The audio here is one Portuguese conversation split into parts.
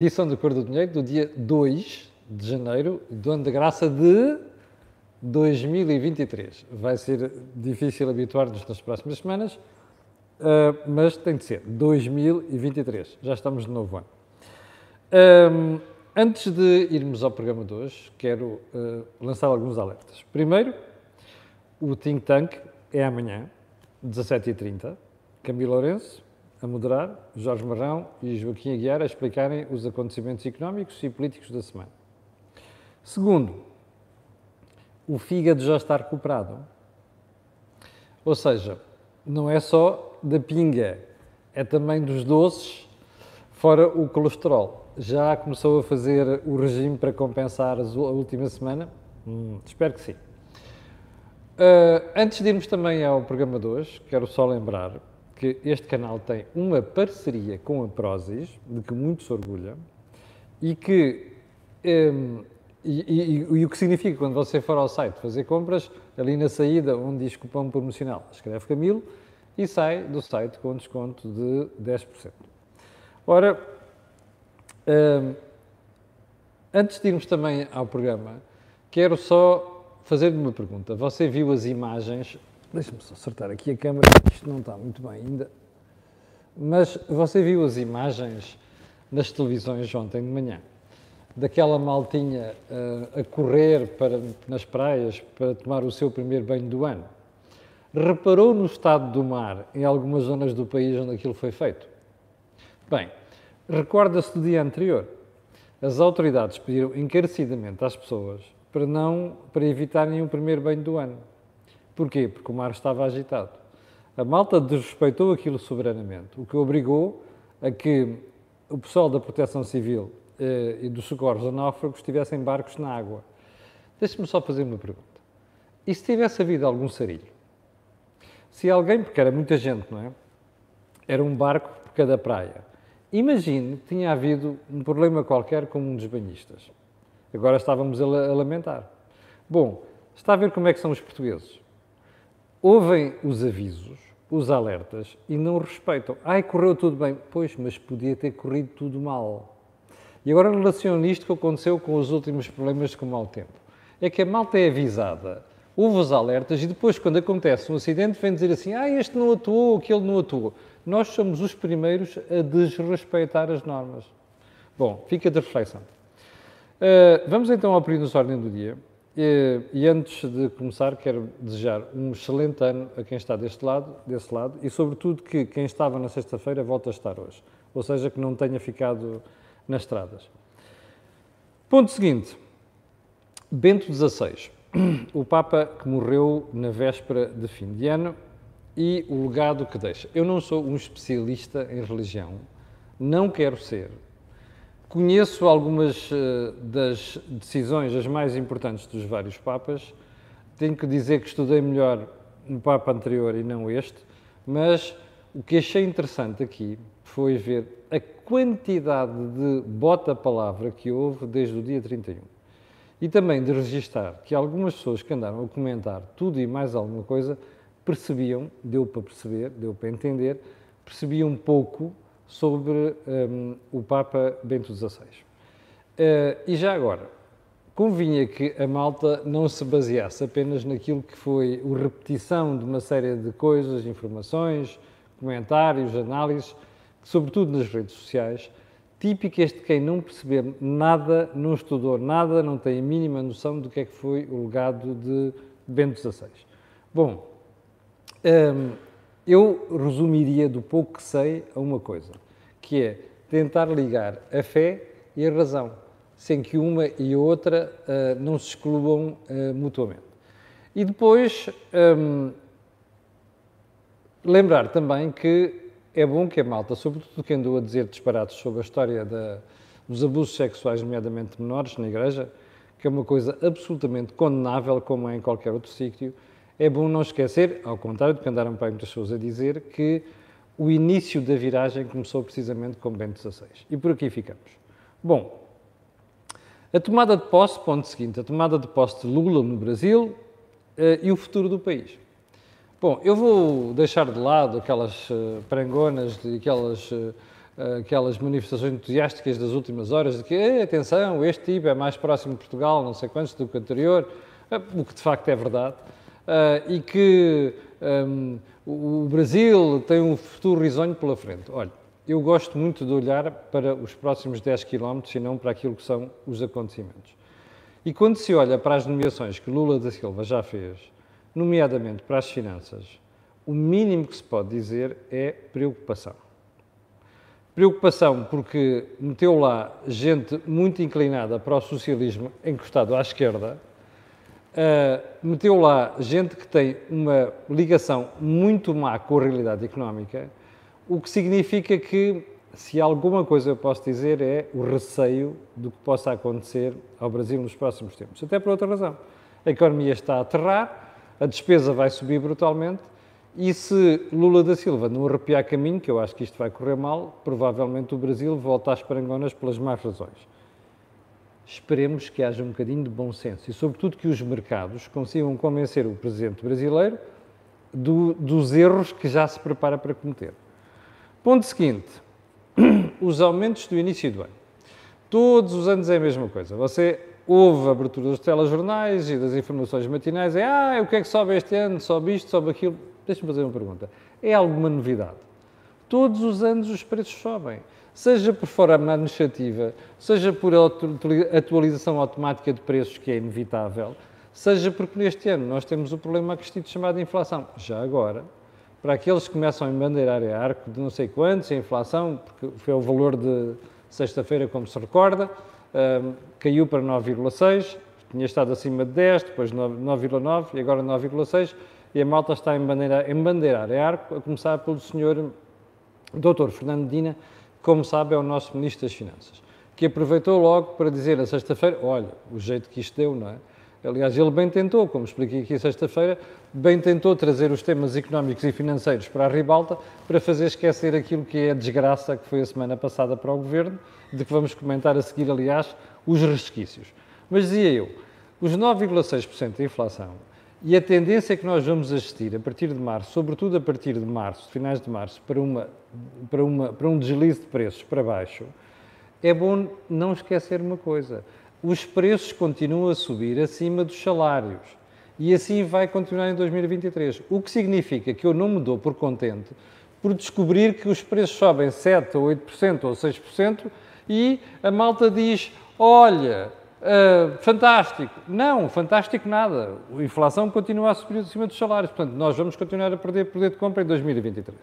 edição do Cor do Dinheiro do dia 2 de janeiro do ano da graça de 2023. Vai ser difícil habituar-nos nas próximas semanas, uh, mas tem de ser 2023. Já estamos de novo ano. Um, antes de irmos ao programa de hoje, quero uh, lançar alguns alertas. Primeiro, o Think Tank é amanhã, 17h30. Camilo Lourenço, a moderar, Jorge Marrão e Joaquim Aguiar a explicarem os acontecimentos económicos e políticos da semana. Segundo, o fígado já está recuperado. Ou seja, não é só da pinga, é também dos doces, fora o colesterol. Já começou a fazer o regime para compensar a última semana? Hum, espero que sim. Uh, antes de irmos também ao programa de hoje, quero só lembrar que este canal tem uma parceria com a Prozis, de que muito se orgulha, e que um, e, e, e, o que significa quando você for ao site fazer compras, ali na saída onde diz cupom promocional, escreve Camilo e sai do site com desconto de 10%. Ora, um, antes de irmos também ao programa, quero só fazer-lhe uma pergunta. Você viu as imagens Deixa-me só acertar aqui a câmera, isto não está muito bem ainda. Mas você viu as imagens nas televisões ontem de manhã, daquela maltinha uh, a correr para, nas praias para tomar o seu primeiro banho do ano. Reparou no estado do mar em algumas zonas do país onde aquilo foi feito? Bem, recorda-se do dia anterior. As autoridades pediram encarecidamente às pessoas para não para evitarem o primeiro banho do ano. Porquê? Porque o mar estava agitado. A malta desrespeitou aquilo soberanamente, o que obrigou a que o pessoal da Proteção Civil eh, e dos socorros a tivessem barcos na água. Deixe-me só fazer uma pergunta. E se tivesse havido algum sarilho? Se alguém, porque era muita gente, não é? Era um barco por cada praia. Imagine que tinha havido um problema qualquer com um dos banhistas. Agora estávamos a, a lamentar. Bom, está a ver como é que são os portugueses ouvem os avisos, os alertas e não respeitam. Ai, correu tudo bem. Pois, mas podia ter corrido tudo mal. E agora relaciono isto que aconteceu com os últimos problemas com o mau tempo. É que a malta é avisada, ouve os alertas e depois, quando acontece um acidente, vem dizer assim: ah, este não atuou, aquele não atuou. Nós somos os primeiros a desrespeitar as normas. Bom, fica de reflexão. Uh, vamos então ao período de ordem do dia. E, e, antes de começar, quero desejar um excelente ano a quem está deste lado, desse lado e, sobretudo, que quem estava na sexta-feira volte a estar hoje. Ou seja, que não tenha ficado nas estradas. Ponto seguinte. Bento XVI, o Papa que morreu na véspera de fim de ano e o legado que deixa. Eu não sou um especialista em religião, não quero ser, Conheço algumas uh, das decisões, as mais importantes dos vários Papas. Tenho que dizer que estudei melhor no Papa anterior e não este, mas o que achei interessante aqui foi ver a quantidade de bota-palavra que houve desde o dia 31. E também de registar que algumas pessoas que andaram a comentar tudo e mais alguma coisa percebiam, deu para perceber, deu para entender, percebiam pouco sobre um, o Papa Bento XVI. Uh, e já agora, convinha que a malta não se baseasse apenas naquilo que foi a repetição de uma série de coisas, informações, comentários, análises, sobretudo nas redes sociais, típicas de quem não percebeu nada, não estudou nada, não tem a mínima noção do que é que foi o legado de Bento XVI. Bom, um, eu resumiria do pouco que sei a uma coisa, que é tentar ligar a fé e a razão, sem que uma e a outra uh, não se excluam uh, mutuamente. E depois um, lembrar também que é bom que a malta, sobretudo quem andou a dizer disparados sobre a história da, dos abusos sexuais, nomeadamente menores, na Igreja, que é uma coisa absolutamente condenável, como é em qualquer outro sítio, é bom não esquecer, ao contrário do que andaram para muitas pessoas a dizer, que o início da viragem começou precisamente com Bento XVI. E por aqui ficamos. Bom, a tomada de posse, ponto seguinte, a tomada de posse de Lula no Brasil uh, e o futuro do país. Bom, eu vou deixar de lado aquelas uh, prangonas, de, aquelas uh, aquelas manifestações entusiásticas das últimas horas de que, atenção, este tipo é mais próximo de Portugal, não sei quantos, do que o anterior, o que de facto é verdade, e que um, o Brasil tem um futuro risonho pela frente. Olha, eu gosto muito de olhar para os próximos 10 km e não para aquilo que são os acontecimentos. E quando se olha para as nomeações que Lula da Silva já fez, nomeadamente para as finanças, o mínimo que se pode dizer é preocupação. Preocupação porque meteu lá gente muito inclinada para o socialismo, encostado à esquerda, uh, meteu lá gente que tem uma ligação muito má com a realidade económica, o que significa que, se alguma coisa eu posso dizer, é o receio do que possa acontecer ao Brasil nos próximos tempos. Até por outra razão. A economia está a aterrar, a despesa vai subir brutalmente, e se Lula da Silva não arrepiar caminho, que eu acho que isto vai correr mal, provavelmente o Brasil volta às parangonas pelas más razões esperemos que haja um bocadinho de bom senso e, sobretudo, que os mercados consigam convencer o presidente brasileiro do, dos erros que já se prepara para cometer. Ponto seguinte: os aumentos do início do ano. Todos os anos é a mesma coisa. Você ouve a abertura dos telejornais e das informações matinais, é ah, o que é que sobe este ano, sobe isto, sobe aquilo. Deixa-me fazer uma pergunta. É alguma novidade? Todos os anos os preços sobem seja por forma administrativa, seja por atualização automática de preços, que é inevitável, seja porque neste ano nós temos o problema acrescido chamado inflação. Já agora, para aqueles que começam a embandeirar a arco de não sei quantos, a inflação, porque foi o valor de sexta-feira, como se recorda, um, caiu para 9,6, tinha estado acima de 10, depois 9,9 e agora 9,6, e a malta está a embandeirar, a arco, a começar pelo senhor Dr. Fernando Medina, como sabe, é o nosso Ministro das Finanças, que aproveitou logo para dizer na sexta-feira: olha, o jeito que isto deu, não é? Aliás, ele bem tentou, como expliquei aqui sexta-feira, bem tentou trazer os temas económicos e financeiros para a ribalta para fazer esquecer aquilo que é a desgraça que foi a semana passada para o Governo, de que vamos comentar a seguir, aliás, os resquícios. Mas dizia eu, os 9,6% de inflação e a tendência que nós vamos assistir a partir de março, sobretudo a partir de março, finais de março, para, uma, para, uma, para um deslize de preços para baixo, é bom não esquecer uma coisa: os preços continuam a subir acima dos salários. E assim vai continuar em 2023. O que significa que eu não me dou por contente por descobrir que os preços sobem 7 ou 8% ou 6% e a malta diz: olha, Uh, fantástico. Não, fantástico nada. A inflação continua a subir acima dos salários. Portanto, nós vamos continuar a perder poder de compra em 2023.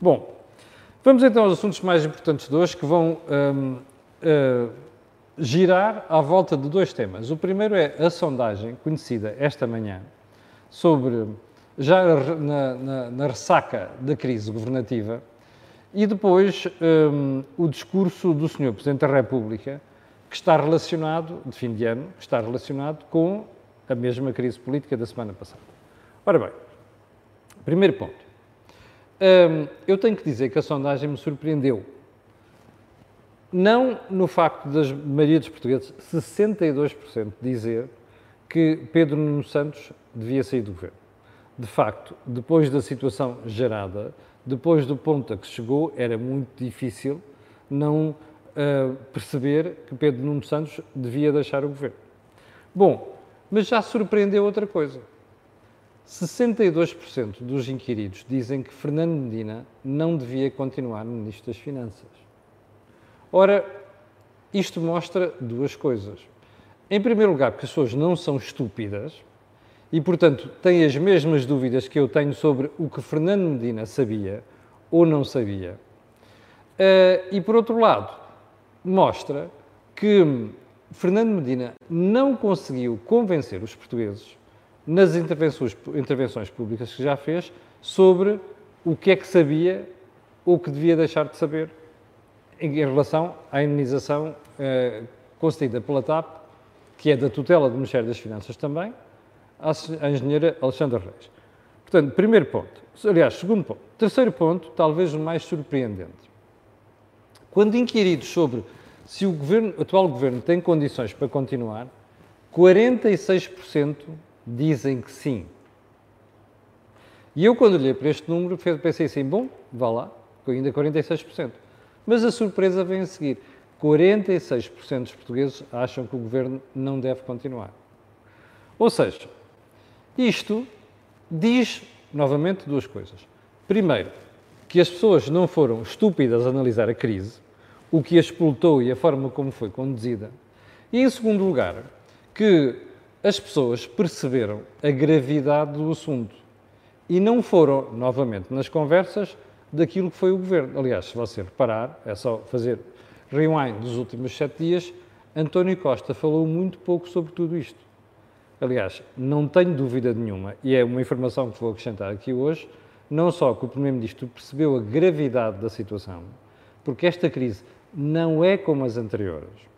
Bom, vamos então aos assuntos mais importantes de hoje, que vão um, uh, ah, girar à volta de dois temas. O primeiro é a sondagem conhecida esta manhã sobre, já na, na, na ressaca da crise governativa, e depois um, o discurso do Sr. Presidente da República que está relacionado, de fim de ano, está relacionado com a mesma crise política da semana passada. Ora bem, primeiro ponto. Hum, eu tenho que dizer que a sondagem me surpreendeu. Não no facto das maioria dos portugueses, 62% dizer que Pedro Nuno Santos devia sair do governo. De facto, depois da situação gerada, depois do ponto a que chegou, era muito difícil não perceber que Pedro Nuno Santos devia deixar o governo. Bom, mas já surpreendeu outra coisa. 62% dos inquiridos dizem que Fernando Medina não devia continuar Ministro das Finanças. Ora, isto mostra duas coisas. Em primeiro lugar, porque as pessoas não são estúpidas e, portanto, têm as mesmas dúvidas que eu tenho sobre o que Fernando Medina sabia ou não sabia. Uh, e, por outro lado, mostra que Fernando Medina não conseguiu convencer os portugueses nas intervenções, intervenções públicas que já fez sobre o que é que sabia ou que devia deixar de saber em, relação à indenização eh, concedida pela TAP, que é da tutela do Ministério das Finanças também, à engenheira Alexandra Reis. Portanto, primeiro ponto. Aliás, segundo ponto. Terceiro ponto, talvez o mais surpreendente. Quando inquiridos sobre se o, governo, o atual governo tem condições para continuar, 46% dizem que sim. E eu, quando olhei para este número, pensei assim: bom, vá lá, ainda 46%. Mas a surpresa vem a seguir. 46% dos portugueses acham que o governo não deve continuar. Ou seja, isto diz novamente duas coisas. Primeiro, que as pessoas não foram estúpidas a analisar a crise, o que a explotou e a forma como foi conduzida. E, em segundo lugar, que as pessoas perceberam a gravidade do assunto e não foram, novamente, nas conversas daquilo que foi o governo. Aliás, se você reparar, é só fazer rewind dos últimos sete dias, António Costa falou muito pouco sobre tudo isto. Aliás, não tenho dúvida nenhuma, e é uma informação que vou acrescentar aqui hoje, não só que o Primeiro-Ministro percebeu a gravidade da situação, porque esta crise não é como as anteriores.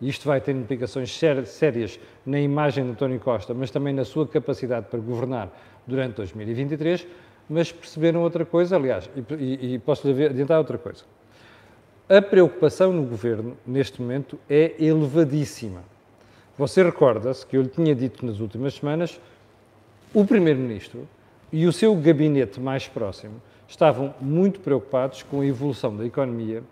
Isto vai ter implicações sérias na imagem de António Costa, mas também na sua capacidade para governar durante 2023. Mas perceberam outra coisa, aliás, e, e, posso lhe adiantar outra coisa. A preocupação no governo, neste momento, é elevadíssima. Você recorda-se que eu lhe tinha dito nas últimas semanas, o Primeiro-Ministro e o seu gabinete mais próximo estavam muito preocupados com a evolução da economia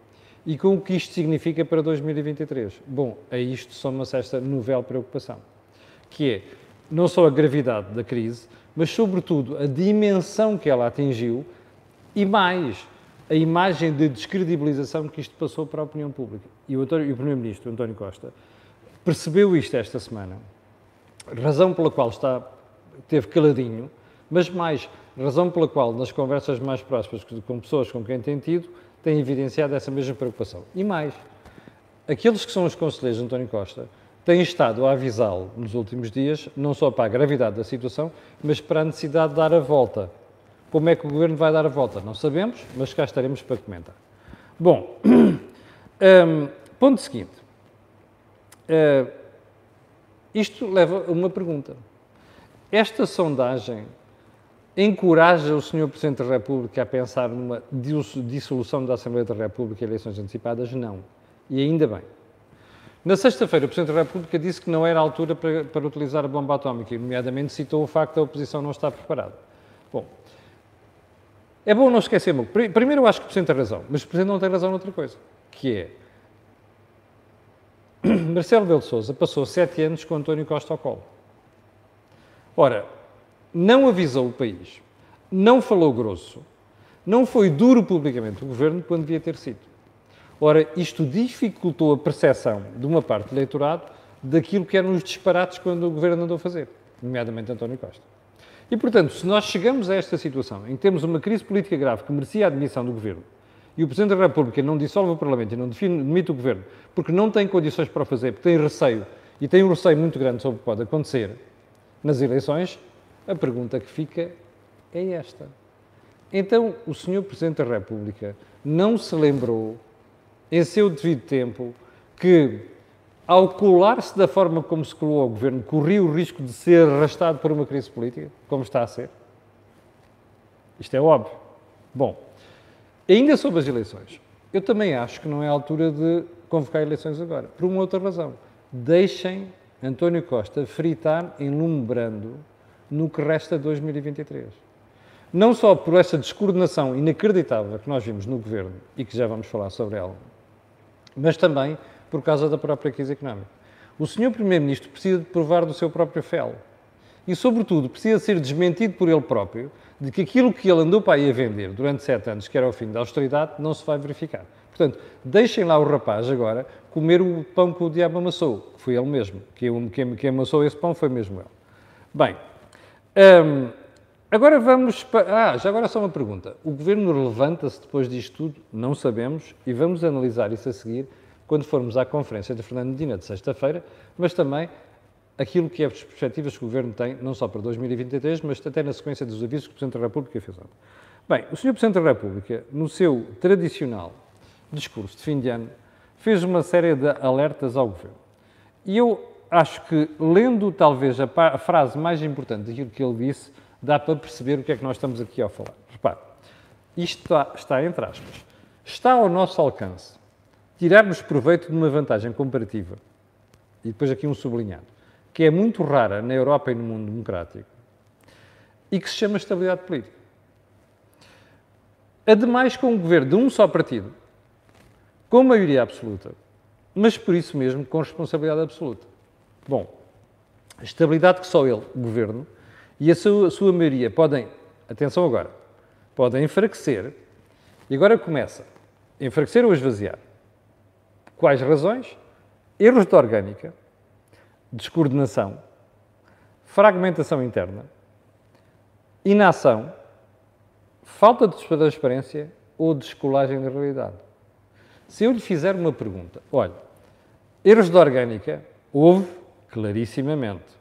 e com o que isto significa para 2023. Bom, a isto soma-se esta novel preocupação, que é não só a gravidade da crise, mas, sobretudo, a dimensão que ela atingiu e mais, a imagem de descredibilização que isto passou para a opinião pública. E o, o Primeiro-Ministro, António Costa, percebeu isto esta semana, razão pela qual está, teve caladinho, mas mais, razão pela qual, nas conversas mais próximas com pessoas com quem tem tido, tem evidenciado essa mesma preocupação. E mais, aqueles que são os conselheiros de António Costa têm estado a avisá-lo nos últimos dias, não só para a gravidade da situação, mas para a necessidade de dar a volta. Como é que o governo vai dar a volta? Não sabemos, mas cá estaremos para comentar. Bom, um, ponto seguinte. Uh, isto leva a uma pergunta. Esta sondagem encoraja o Sr. Presidente da República a pensar numa dissolução da Assembleia da República e eleições antecipadas? Não. E ainda bem. Na sexta-feira, o Presidente da República disse que não era a altura para, para utilizar a bomba atómica, e, nomeadamente, citou o facto da oposição não estar preparada. Bom, é bom não esquecer, primeiro eu acho que o Presidente tem razão, mas o Presidente não tem razão noutra coisa, que é Marcelo Belo Souza passou sete anos com António Costa ao colo. Ora, não avisou o país, não falou grosso, não foi duro publicamente o governo quando devia ter sido. Ora, isto dificultou a percepção de uma parte do eleitorado daquilo que eram os disparates quando o governo andou a fazer, nomeadamente António Costa. E, portanto, se nós chegamos a esta situação em que temos uma crise política grave que merecia a admissão do governo e o Presidente da República não dissolve o Parlamento e não demite o governo porque não tem condições para o fazer, porque tem receio e tem um receio muito grande sobre o que pode acontecer nas eleições, a pergunta que fica é esta. Então, o Sr. Presidente da República não se lembrou, em seu devido tempo, que, ao colar-se da forma como se colou ao governo, corria o risco de ser arrastado por uma crise política, como está a ser? Isto é óbvio. Bom, ainda sobre as eleições, eu também acho que não é a altura de convocar eleições agora, por uma outra razão. Deixem António Costa fritar em lume brando no que resta de 2023. Não só por essa descoordenação inacreditável que nós vimos no governo e que já vamos falar sobre ela, mas também por causa da própria crise económica. O senhor Primeiro-Ministro precisa de provar do seu próprio fel e, sobretudo, precisa ser desmentido por ele próprio de que aquilo que ele andou para aí a vender durante sete anos, que era o fim da austeridade, não se vai verificar. Portanto, deixem lá o rapaz agora comer o pão que o diabo amassou, que foi ele mesmo. Quem, amassou esse pão foi mesmo ele. Bem, um, agora vamos para. Ah, já agora só uma pergunta. O governo levanta-se depois disto tudo? Não sabemos e vamos analisar isso a seguir quando formos à conferência de Fernando Medina de sexta-feira, mas também aquilo que é as perspectivas que o governo tem, não só para 2023, mas até na sequência dos avisos que o Presidente da República fez ontem. Bem, o Sr. Presidente da República, no seu tradicional discurso de fim de ano, fez uma série de alertas ao governo. E eu acho que, lendo talvez a, a, frase mais importante daquilo que ele disse, dá para perceber o que é que nós estamos aqui a falar. Repare, isto está, está entre aspas. Está ao nosso alcance tirarmos proveito de uma vantagem comparativa, e depois aqui um sublinhado, que é muito rara na Europa e no mundo democrático, e que se chama estabilidade política. Ademais, com um governo de um só partido, com maioria absoluta, mas por isso mesmo com responsabilidade absoluta. Bom, a estabilidade que só ele, o governo, e a sua, a sua maioria podem, atenção agora, podem enfraquecer, e agora começa, enfraquecer ou esvaziar. Quais razões? Erros de orgânica, descoordenação, fragmentação interna, inação, falta de transparência ou descolagem da realidade. Se eu lhe fizer uma pergunta, olha, erros de orgânica houve clarissimamente.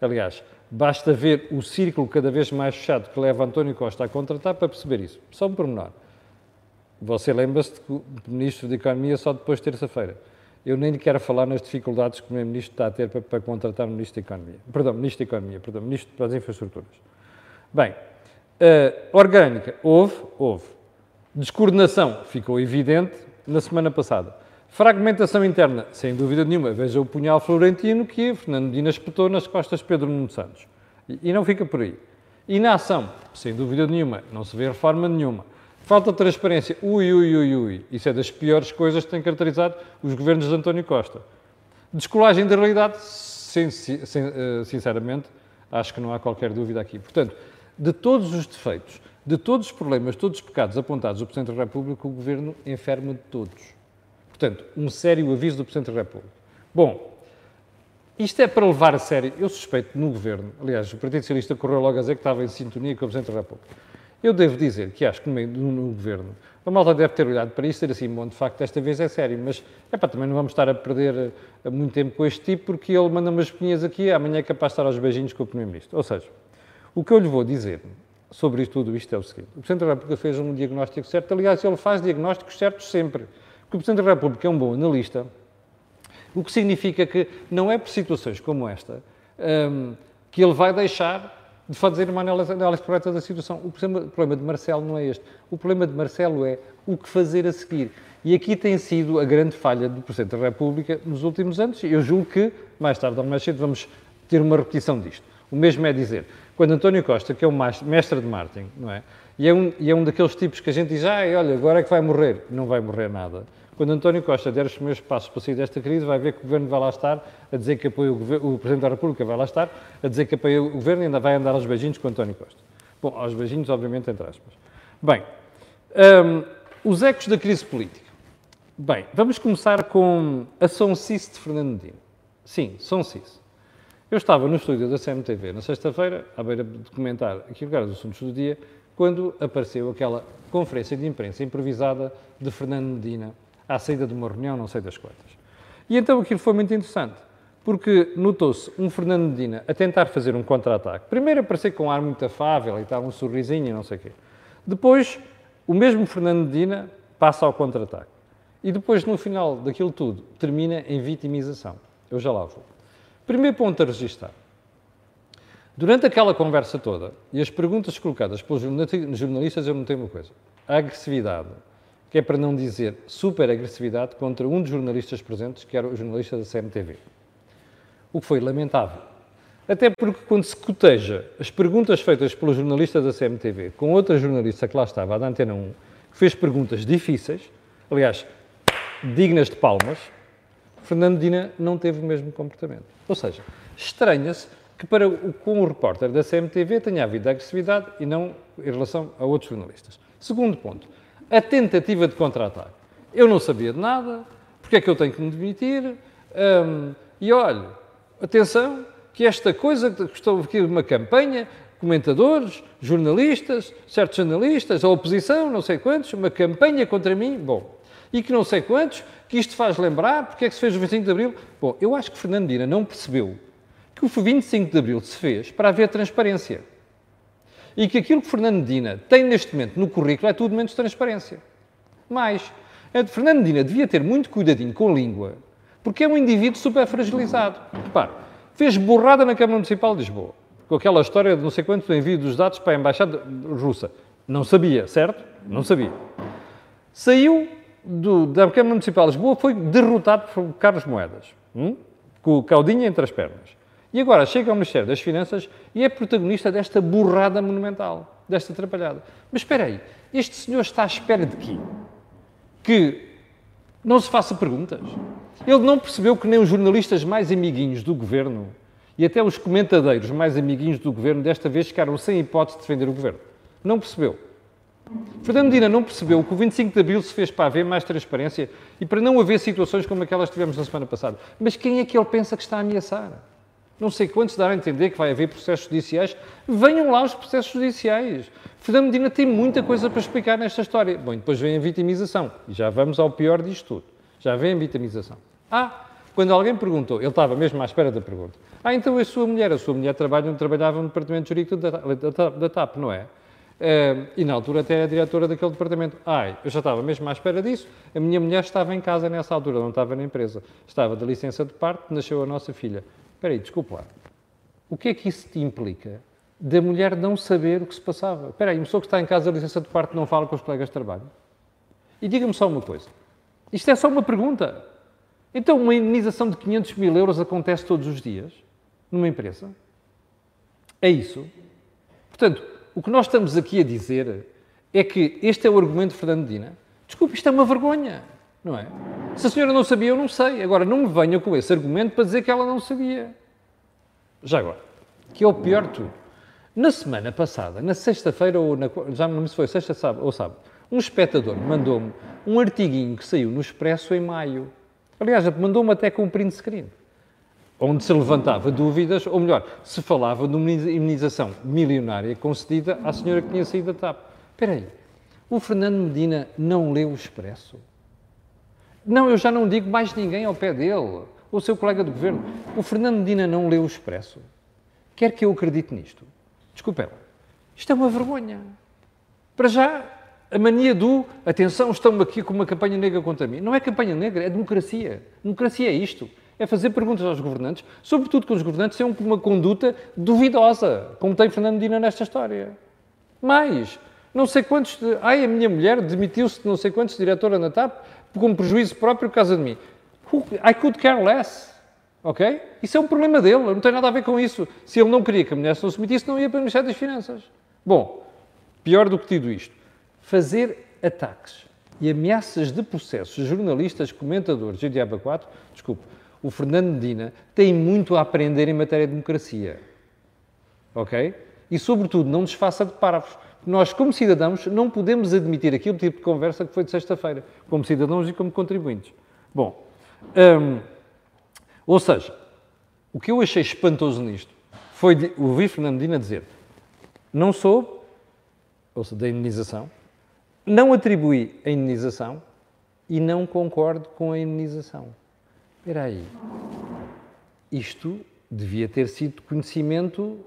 Aliás, basta ver o círculo cada vez mais fechado que leva António Costa a contratar para perceber isso. Só um pormenor. Você lembra-se que o Ministro da Economia só depois de terça-feira. Eu nem lhe quero falar nas dificuldades que o Primeiro-Ministro está a ter para, para, contratar o Ministro da Economia. Perdão, Ministro da Economia, perdão, Ministro para as Infraestruturas. Bem, uh, orgânica, houve, houve. Descoordenação, ficou evidente na semana passada. Fragmentação interna, sem dúvida nenhuma. Veja o punhal florentino que Fernando Medina espetou nas costas de Pedro Nuno Santos. E, e não fica por aí. Inação, sem dúvida nenhuma. Não se vê reforma nenhuma. Falta de transparência. Ui, ui, ui, ui. Isso é das piores coisas que têm caracterizado os governos de António Costa. Descolagem da realidade, eh, sinceramente, acho que não há qualquer dúvida aqui. Portanto, de todos os defeitos, de todos os problemas, todos os pecados apontados do Presidente da República, o Governo enferma de todos. Portanto, um sério aviso do Presidente da República. Bom, isto é para levar a sério, eu suspeito no Governo, aliás, o Partido Socialista correu logo a dizer que estava em sintonia com o Presidente da República. Eu devo dizer que acho que no, meio, no, no governo a malta deve ter olhado para isso e dizer assim, bom, de facto, desta vez é sério, mas é para também não vamos estar a perder eh, muito tempo com este tipo, porque ele manda umas espinhas aqui, amanhã é capaz de estar aos beijinhos com o Primeiro-Ministro. Ou seja, o que eu lhe vou dizer sobre isto tudo isto é o seguinte: o Presidente da República fez um diagnóstico certo, aliás, ele faz diagnósticos certos sempre, porque o Presidente da República é um bom analista, o que significa que não é por situações como esta um, que ele vai deixar de fazer uma análise, análise correta da situação. O problema de Marcelo não é este. O problema de Marcelo é o que fazer a seguir. E aqui tem sido a grande falha do Presidente da República nos últimos anos, e eu julgo que, mais tarde ou mais cedo, vamos ter uma repetição disto. O mesmo é dizer, quando António Costa, que é um mestre de marketing, não é? E é um, e é um daqueles tipos que a gente diz, ah, olha, agora é que vai morrer. Não vai morrer nada. Quando António Costa der os primeiros passos para sair desta crise, vai ver que o Governo vai lá estar a dizer que apoia o, governo, o Presidente da República vai lá estar a dizer que apoia o Governo e ainda vai andar aos beijinhos com António Costa. Bom, aos beijinhos, obviamente, entre aspas. Bem, um, os ecos da crise política. Bem, vamos começar com a sonsice de Fernando Medina. Sim, sonsice. Eu estava no estúdio da CMTV na sexta-feira, à beira de comentar aquilo que eram os assuntos do dia, quando apareceu aquela conferência de imprensa improvisada de Fernando Medina à saída de uma reunião, não sei das quantas. E então aquilo foi muito interessante, porque notou-se um Fernando Medina a tentar fazer um contra-ataque. Primeiro aparecer com um ar muito afável e tal, um sorrisinho e não sei o quê. Depois, o mesmo Fernando Medina passa ao contra-ataque. E depois, no final daquilo tudo, termina em vitimização. Eu já lá vou. Primeiro ponto a registrar. Durante aquela conversa toda e as perguntas colocadas pelos jornalistas, eu notei uma coisa. A agressividade, que é para não dizer super agressividade, contra um dos jornalistas presentes, que era o jornalista da CMTV. O que foi lamentável. Até porque quando se coteja as perguntas feitas pelo jornalista da CMTV com outra jornalista que lá estava, a da Antena 1, que fez perguntas difíceis, aliás, dignas de palmas, Fernando Dina não teve o mesmo comportamento. Ou seja, estranha-se que para o, com o repórter da CMTV tenha havido agressividade e não em relação a outros jornalistas. Segundo ponto, a tentativa de contra-ataque. Eu não sabia de nada, porque é que eu tenho que me demitir? Um, e olha, atenção, que esta coisa, que estou aqui uma campanha, comentadores, jornalistas, certos jornalistas, a oposição, não sei quantos, uma campanha contra mim, bom, e que não sei quantos, que isto faz lembrar, porque é que se fez o 25 de Abril. Bom, eu acho que Fernando Dina não percebeu que o 25 de Abril se fez para haver transparência e que aquilo que Fernando Medina tem neste momento no currículo é tudo menos transparência. Mais, Fernando Medina devia ter muito cuidadinho com a língua, porque é um indivíduo super fragilizado. Repare, fez borrada na Câmara Municipal de Lisboa, com aquela história de não sei quanto envio dos dados para a Embaixada Russa. Não sabia, certo? Não sabia. Saiu do, da Câmara Municipal de Lisboa, foi derrotado por Carlos Moedas, hum? com o caudinho entre as pernas. E agora chega ao Ministério das Finanças e é protagonista desta burrada monumental, desta atrapalhada. Mas espera aí, este senhor está à espera de quê? Que Não se faça perguntas. Ele não percebeu que nem os jornalistas mais amiguinhos do governo e até os comentadeiros mais amiguinhos do governo desta vez ficaram sem hipótese de defender o governo. Não percebeu. Fernando Medina não percebeu que o 25 de Abril se fez para haver mais transparência e para não haver situações como aquelas que tivemos na semana passada. Mas quem é que ele pensa que está a ameaçar? Não sei quantos darão a entender que vai haver processos judiciais. Venham lá os processos judiciais. Fernando Medina tem muita coisa para explicar nesta história. Bom, depois vem a vitimização. E já vamos ao pior disto tudo. Já vem a vitimização. Ah, quando alguém perguntou, ele estava mesmo à espera da pergunta. Ah, então a sua mulher, a sua mulher trabalha, trabalhava no departamento jurídico da, da, da TAP, não é? Uh, e na altura até era diretora daquele departamento. Ai, eu já estava mesmo à espera disso. A minha mulher estava em casa nessa altura, não estava na empresa. Estava de licença de parte, nasceu a nossa filha. Espera aí, desculpa lá. O que é que isso te implica da mulher não saber o que se passava? Espera aí, uma pessoa que está em casa de licença de parte não fala com os colegas de trabalho? E diga-me só uma coisa. Isto é só uma pergunta. Então, uma indenização de 500 mil euros acontece todos os dias numa empresa? É isso? Portanto, o que nós estamos aqui a dizer é que este é o argumento de Fernando Dina. Desculpe, isto é uma vergonha, não é? Se a senhora não sabia, eu não sei. Agora, não me venha com esse argumento para dizer que ela não sabia. Já agora, que é o pior de tudo. Na semana passada, na sexta-feira, ou na, já não me se foi sexta ou sábado, um espectador mandou-me um artiguinho que saiu no Expresso em maio. Aliás, mandou-me até com um print screen onde se levantava dúvidas, ou melhor, se falava de uma imunização milionária concedida à senhora que tinha saído da TAP. Espera aí, o Fernando Medina não leu o Expresso? Não, eu já não digo mais ninguém ao pé dele, o seu colega de governo. O Fernando Medina não leu o Expresso. Quer que eu acredite nisto? Desculpe lá. Isto é uma vergonha. Para já, a mania do atenção, estão aqui com uma campanha negra contra mim. Não é campanha negra, é democracia. Democracia é isto é fazer perguntas aos governantes, sobretudo que os governantes tenham uma conduta duvidosa, como tem Fernando Medina nesta história. Mais, não sei quantos. Ai, a minha mulher demitiu-se de não sei quantos diretora na TAP com prejuízo próprio por causa de mim. I could care less. Ok? Isso é um problema dele, não tem nada a ver com isso. Se ele não queria que a mulher se não se metisse, não ia para o Ministério das Finanças. Bom, pior do que tido isto, fazer ataques e ameaças de processos, jornalistas, comentadores e diabo 4, desculpe, o Fernando Medina tem muito a aprender em matéria de democracia. Ok? E, sobretudo, não nos faça de parvos. Nós, como cidadãos, não podemos admitir aquele tipo de conversa que foi de sexta-feira, como cidadãos e como contribuintes. Bom, hum, ou seja, o que eu achei espantoso nisto foi ouvir Fernando Medina dizer não soube, ou seja, da indenização, não atribuí a indenização e não concordo com a indenização. Espera aí. Isto devia ter sido conhecimento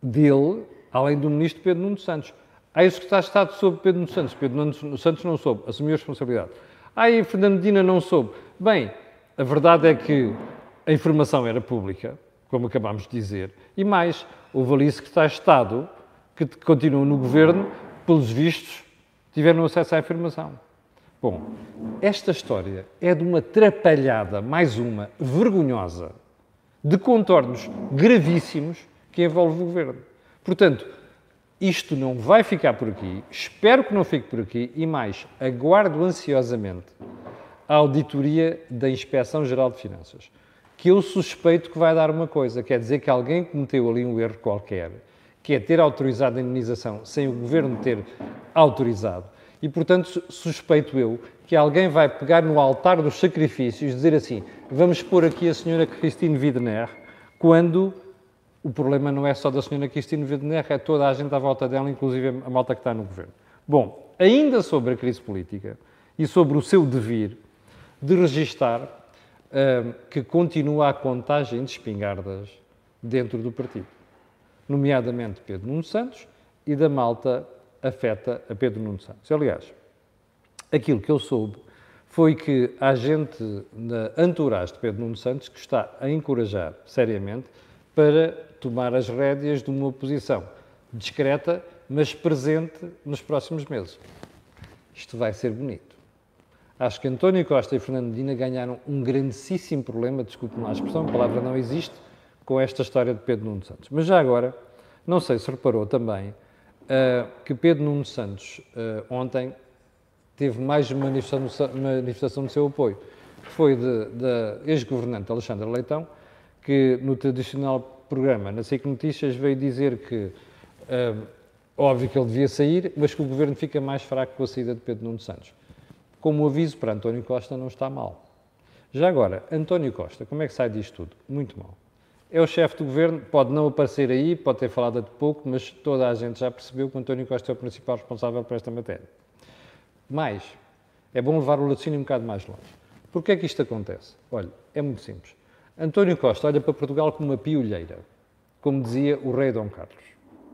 dele, além do ministro Pedro Nuno Santos. Aí o secretário de Estado soube Pedro Nuno Santos. Pedro Nuno Santos não soube, assumiu a responsabilidade. Aí Fernando Medina não soube. Bem, a verdade é que a informação era pública, como acabámos de dizer, e mais, houve ali secretários de Estado que continuam no governo, pelos vistos, tiveram acesso à informação. Bom, esta história é de uma trapalhada, mais uma, vergonhosa, de contornos gravíssimos que envolve o governo. Portanto, isto não vai ficar por aqui, espero que não fique por aqui e mais, aguardo ansiosamente a auditoria da Inspeção Geral de Finanças, que eu suspeito que vai dar uma coisa, quer dizer que alguém cometeu ali um erro qualquer, que é ter autorizado a indenização sem o governo ter autorizado. E, portanto, suspeito eu que alguém vai pegar no altar dos sacrifícios e dizer assim: vamos pôr aqui a senhora Christine Widner, quando o problema não é só da senhora Christine Widner, é toda a gente à volta dela, inclusive a malta que está no governo. Bom, ainda sobre a crise política e sobre o seu devir de registar uh, que continua a contagem de espingardas dentro do partido, nomeadamente Pedro Nuno Santos e da malta afeta a Pedro Nuno Santos. Aliás, aquilo que eu soube foi que há gente na entourage de Pedro Nuno Santos que está a encorajar seriamente para tomar as rédeas de uma oposição discreta, mas presente nos próximos meses. Isto vai ser bonito. Acho que António Costa e Fernando Medina ganharam um grandíssimo problema, desculpe-me a expressão, a palavra não existe, com esta história de Pedro Nuno Santos. Mas já agora, não sei se reparou também uh, que Pedro Nuno Santos uh, ontem teve mais uma manifestação, manifestação do seu apoio, que foi da ex-governante Alexandra Leitão, que no tradicional programa na SIC Notícias veio dizer que, uh, óbvio que ele devia sair, mas que o governo fica mais fraco com a saída de Pedro Nuno Santos. Como aviso para António Costa não está mal. Já agora, António Costa, como é que sai disto tudo? Muito mal. É o chefe do governo, pode não aparecer aí, pode ter falado de pouco, mas toda a gente já percebeu que António Costa é o principal responsável por esta matéria. Mais, é bom levar o laticínio um bocado mais longe. Porquê é que isto acontece? Olha, é muito simples. António Costa olha para Portugal como uma piolheira, como dizia o rei Dom Carlos.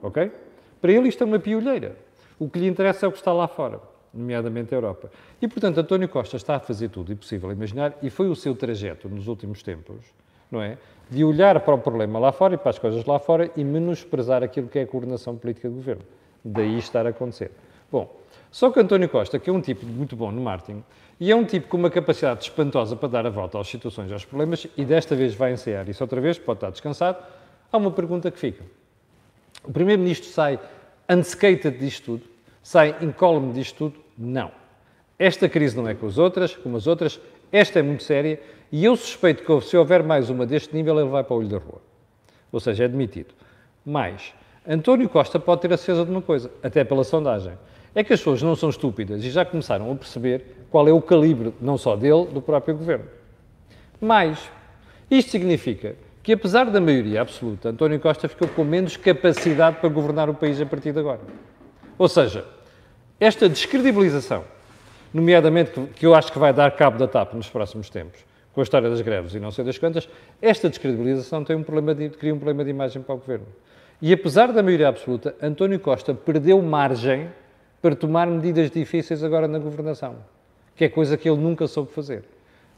Ok? Para ele isto é uma piolheira. O que lhe interessa é o que está lá fora, nomeadamente a Europa. E, portanto, António Costa está a fazer tudo impossível imaginar, e foi o seu trajeto nos últimos tempos, não é? De olhar para o problema lá fora e para as coisas lá fora e menosprezar aquilo que é a coordenação política do governo. Daí estar a acontecer. Bom, só que António Costa, que é um tipo muito bom no marketing, e é um tipo com uma capacidade espantosa para dar a volta às situações aos problemas, e desta vez vai ensaiar isso outra vez, pode estar descansado, há uma pergunta que fica. O Primeiro-Ministro sai unscated disto tudo? Sai incólume disto tudo? Não. Esta crise não é com as outras, como as outras, esta é muito séria e eu suspeito que se houver mais uma deste nível, ele vai para o olho da rua. Ou seja, é demitido. Mais, António Costa pode ter a certeza de uma coisa, até pela sondagem. É que as pessoas não são estúpidas e já começaram a perceber qual é o calibre, não só dele, do próprio governo. Mais, isto significa que, apesar da maioria absoluta, António Costa ficou com menos capacidade para governar o país a partir de agora. Ou seja, esta descredibilização, nomeadamente que eu acho que vai dar cabo da TAP nos próximos tempos, com a história das greves e não sei das quantas, esta descredibilização tem um problema de, cria um problema de imagem para o governo. E apesar da maioria absoluta, António Costa perdeu margem para tomar medidas difíceis agora na governação, que é coisa que ele nunca soube fazer.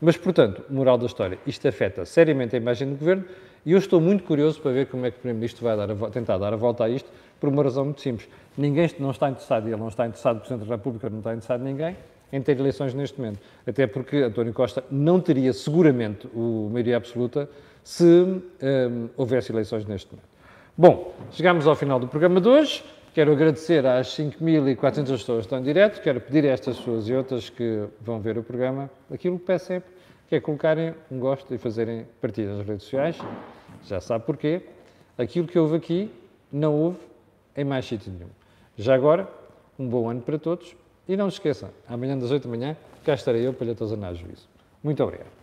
Mas, portanto, moral da história, isto afeta seriamente a imagem do governo e eu estou muito curioso para ver como é que o Primeiro-Ministro vai dar a, tentar dar a volta a isto, por uma razão muito simples. Ninguém não está interessado, e ele não está interessado, o Presidente da República não está interessado em ninguém, em ter eleições neste momento. Até porque António Costa não teria seguramente o maioria absoluta se um, houvesse eleições neste momento. Bom, chegamos ao final do programa de hoje. Quero agradecer às 5.400 pessoas que estão em direto. Quero pedir a estas pessoas e outras que vão ver o programa aquilo que peço sempre, que é colocarem um gosto e fazerem partilha nas redes sociais. Já sabe porquê. Aquilo que houve aqui não houve em mais sítio nenhum. Já agora, um bom ano para todos e não se esqueçam, amanhã das 8 da manhã cá estarei eu para lhe atazanar juízo. Muito obrigado.